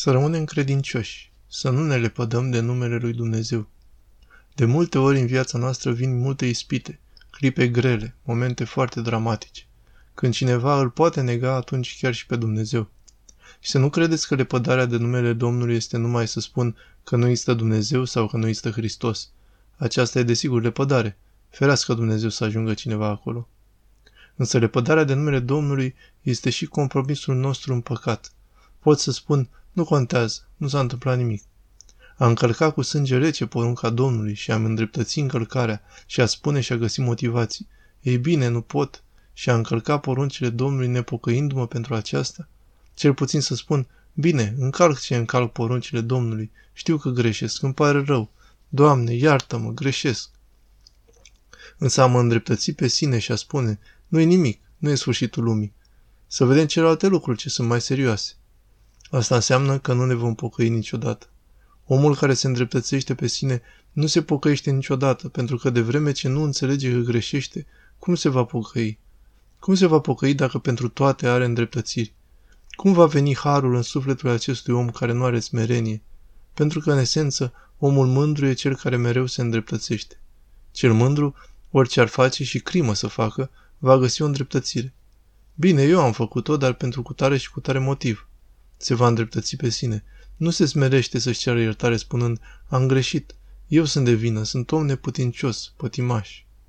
Să rămânem credincioși, să nu ne lepădăm de numele lui Dumnezeu. De multe ori în viața noastră vin multe ispite, clipe grele, momente foarte dramatice. Când cineva îl poate nega, atunci chiar și pe Dumnezeu. Și să nu credeți că lepădarea de numele Domnului este numai să spun că nu există Dumnezeu sau că nu există Hristos. Aceasta e desigur lepădare. Ferească Dumnezeu să ajungă cineva acolo. Însă lepădarea de numele Domnului este și compromisul nostru în păcat. Pot să spun, nu contează, nu s-a întâmplat nimic. A încălca cu sânge rece porunca Domnului și am îndreptăți încălcarea și a spune și a găsi motivații. Ei bine, nu pot. Și a încălca poruncile Domnului nepocăindu-mă pentru aceasta? Cel puțin să spun, bine, încalc ce încalc poruncile Domnului. Știu că greșesc, îmi pare rău. Doamne, iartă-mă, greșesc. Însă am îndreptățit pe sine și a spune, nu e nimic, nu e sfârșitul lumii. Să vedem celelalte lucruri ce sunt mai serioase. Asta înseamnă că nu ne vom pocăi niciodată. Omul care se îndreptățește pe sine nu se pocăiește niciodată, pentru că de vreme ce nu înțelege că greșește, cum se va pocăi? Cum se va pocăi dacă pentru toate are îndreptățiri? Cum va veni harul în sufletul acestui om care nu are smerenie? Pentru că, în esență, omul mândru e cel care mereu se îndreptățește. Cel mândru, orice ar face și crimă să facă, va găsi o îndreptățire. Bine, eu am făcut-o, dar pentru cutare și cutare motiv. Se va îndreptăți pe sine. Nu se smerește să-și ceară iertare spunând, am greșit, eu sunt de vină, sunt om neputincios, pătimaș.